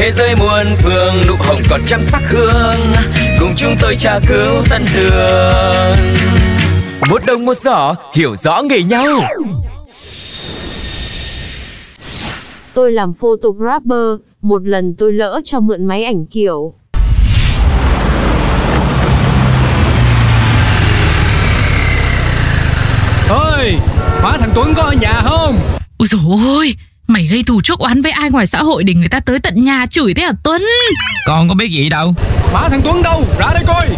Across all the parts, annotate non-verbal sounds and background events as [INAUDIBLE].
Thế giới muôn phương nụ hồng còn trăm sắc hương Cùng chúng tôi tra cứu tân đường Một đồng một giỏ hiểu rõ nghề nhau Tôi làm photographer, một lần tôi lỡ cho mượn máy ảnh kiểu. Ơi, má thằng Tuấn có ở nhà không? Ôi dồi ôi Mày gây thù chuốc oán với ai ngoài xã hội để người ta tới tận nhà chửi thế hả Tuấn? Con có biết gì đâu. Má thằng Tuấn đâu? Ra đây coi.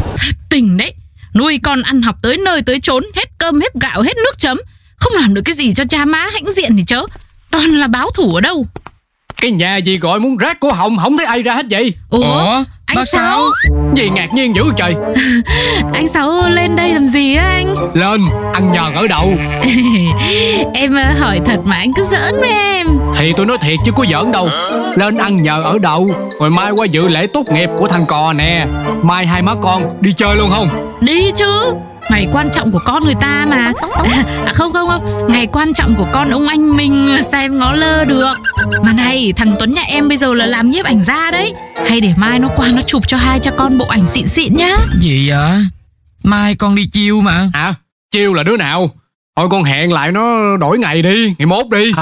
Tình đấy. Nuôi con ăn học tới nơi tới chốn Hết cơm hết gạo hết nước chấm. Không làm được cái gì cho cha má hãnh diện thì chớ. Toàn là báo thủ ở đâu? Cái nhà gì gọi muốn rác cổ họng không thấy ai ra hết vậy? Ủa, Ủa, anh bác Sáu? Gì ngạc nhiên dữ trời. [LAUGHS] Anh Sáu lên đây làm gì á anh Lên, ăn nhờn ở đậu. [LAUGHS] Em ờ, hỏi thật mà anh cứ giỡn với em Thì tôi nói thiệt chứ có giỡn đâu. Lên ăn nhờ ở đậu, rồi mai qua dự lễ tốt nghiệp của thằng cò nè. Mai hai má con đi chơi luôn không? Đi chứ Ngày quan trọng của con người ta mà. [LAUGHS] À không không không. Ngày quan trọng của con ông anh mình mà sao em ngó lơ được. Mà này thằng Tuấn nhà em bây giờ là làm nhiếp ảnh ra đấy. Hay để mai nó qua nó chụp cho hai cha con bộ ảnh xịn xịn nhá. Gì vậy? Mai con đi chiêu mà. Hả? Chiêu là đứa nào? Thôi con hẹn lại nó đổi ngày đi, ngày mốt đi.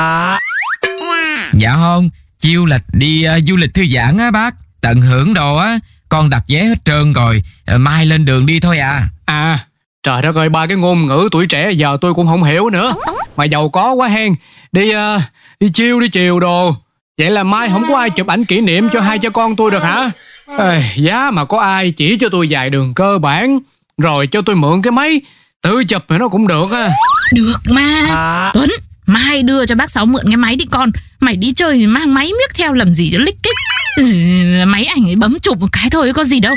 Dạ không Chiêu là đi ờ, du lịch thư giãn á bác. Tận hưởng đồ á. Con đặt vé hết trơn rồi. Ờ, Mai lên đường đi thôi à. À, trời đất ơi, ba cái ngôn ngữ tuổi trẻ giờ tôi cũng không hiểu nữa. Mà giàu có quá hen. Đi ờ, đi chiêu đi chiều đồ. Vậy là mai không có ai chụp ảnh kỷ niệm cho hai cha con tôi được hả? Ê, giá mà có ai chỉ cho tôi vài đường cơ bản rồi cho tôi mượn cái máy tự chụp thì nó cũng được á. Được mà Tuấn Mai đưa cho bác Sáu mượn cái máy đi con Mày đi chơi thì mang máy miếc theo làm gì cho lích kích Ừ, Máy ảnh ấy bấm chụp một cái thôi có gì đâu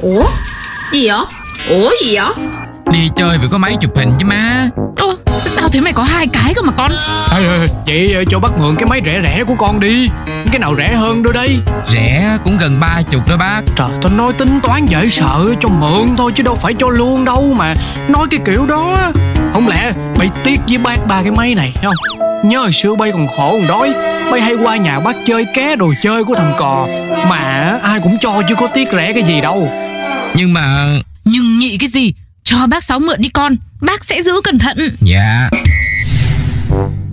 Ủa? Gì vậy? Ủa gì vậy? Đi chơi phải có máy chụp hình chứ má Ô, tao thấy mày có hai cái cơ mà con Ê, ê, vậy ờ, cho bác mượn cái máy rẻ rẻ của con đi. Cái nào rẻ hơn đưa đây? Rẻ cũng gần ba chục đó bác Trời, tao nói tính toán dễ sợ cho mượn thôi chứ đâu phải cho luôn đâu mà nói cái kiểu đó. Không lẽ bay tiếc với bác ba cái máy này không? Nhớ hồi xưa bay còn khổ còn đói Bay hay qua nhà bác chơi ké đồ chơi của thằng cò Mà ai cũng cho chứ có tiếc rẻ cái gì đâu Nhưng mà Nhưng nhị cái gì? Cho bác Sáu mượn đi con. Bác sẽ giữ cẩn thận. Dạ.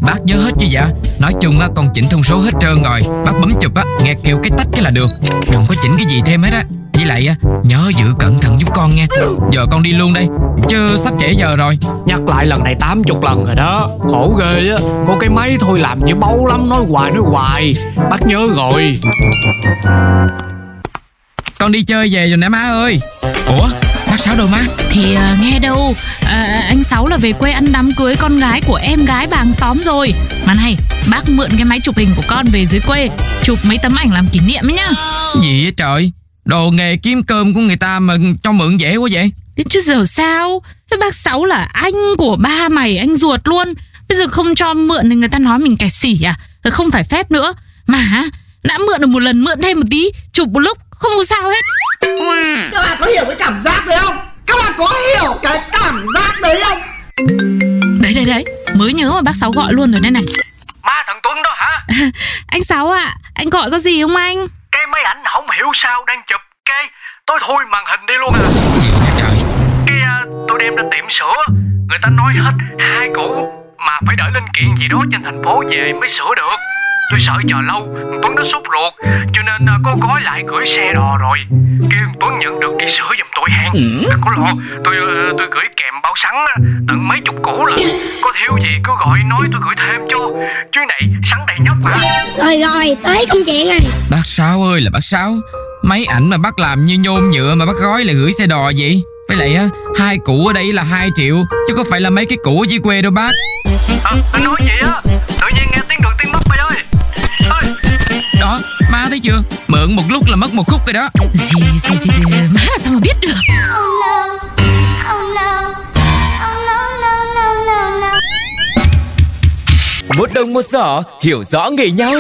Bác nhớ hết chứ dạ? Nói chung á con chỉnh thông số hết trơn rồi. Bác bấm chụp á Nghe kêu cái tách cái là được. Đừng có chỉnh cái gì thêm hết á. Với lại á Nhớ giữ cẩn thận giúp con nha. Giờ con đi luôn đây. Chứ sắp trễ giờ rồi. Nhắc lại lần này 80 lần rồi đó. Khổ ghê á. Có cái máy thôi làm như báu lắm Nói hoài nói hoài. Bác nhớ rồi. Con đi chơi về rồi nè má ơi. Ủa bác Sáu đâu má? Thì à, nghe đâu. À, Anh Sáu là về quê ăn đám cưới con gái của em gái bà hàng xóm rồi. Mà này Bác mượn cái máy chụp hình của con về dưới quê Chụp mấy tấm ảnh làm kỷ niệm ấy nhá. Gì vậy trời? Đồ nghề kiếm cơm của người ta mà cho mượn dễ quá vậy. Chứ giờ sao? Thế bác Sáu là anh của ba mày Anh ruột luôn. Bây giờ không cho mượn thì người ta nói mình kẻ xỉ à? Rồi Không phải phép nữa. Mà đã mượn được một lần mượn thêm một tí Chụp một lúc không có sao hết Các bạn có hiểu cái cảm giác đấy không? Các bạn có hiểu cái cảm giác đấy không? Đấy đấy đấy. Mới nhớ mà bác Sáu gọi luôn rồi đây này. Má thằng Tuấn đó hả? [LAUGHS] Anh Sáu ạ. Anh gọi có gì không anh? Cái máy ảnh không hiểu sao đang chụp Cái tôi thôi màn hình đi luôn à. Trời. Cái à, tôi đem ra tiệm sửa. Người ta nói hết hai củ Mà phải đợi linh kiện gì đó trên thành phố về mới sửa được Tôi sợ chờ lâu Tuấn nó sốt ruột Cho nên à, có gói lại gửi xe đò rồi. Kêu Tuấn nhận được đi sửa giùm tôi hàng Đừng có lo Tôi à, tôi gửi kèm bao sắn Tận mấy chục củ lần Có thiếu gì cứ gọi nói tôi gửi thêm cho. Chứ này sắn đầy nhóc mà. Rồi rồi, tới công chuyện rồi. Bác Sáu ơi là bác Sáu Mấy ảnh mà bác làm như nhôm nhựa mà bác gói là gửi xe đò vậy? Với lại á Hai củ ở đây là 2 triệu Chứ có phải là mấy cái củ ở dưới quê đâu bác Mượn một lúc là mất một khúc rồi đó. Gì gì thì má là sao mà biết được? Một đồng một giỏ hiểu rõ nghề nhau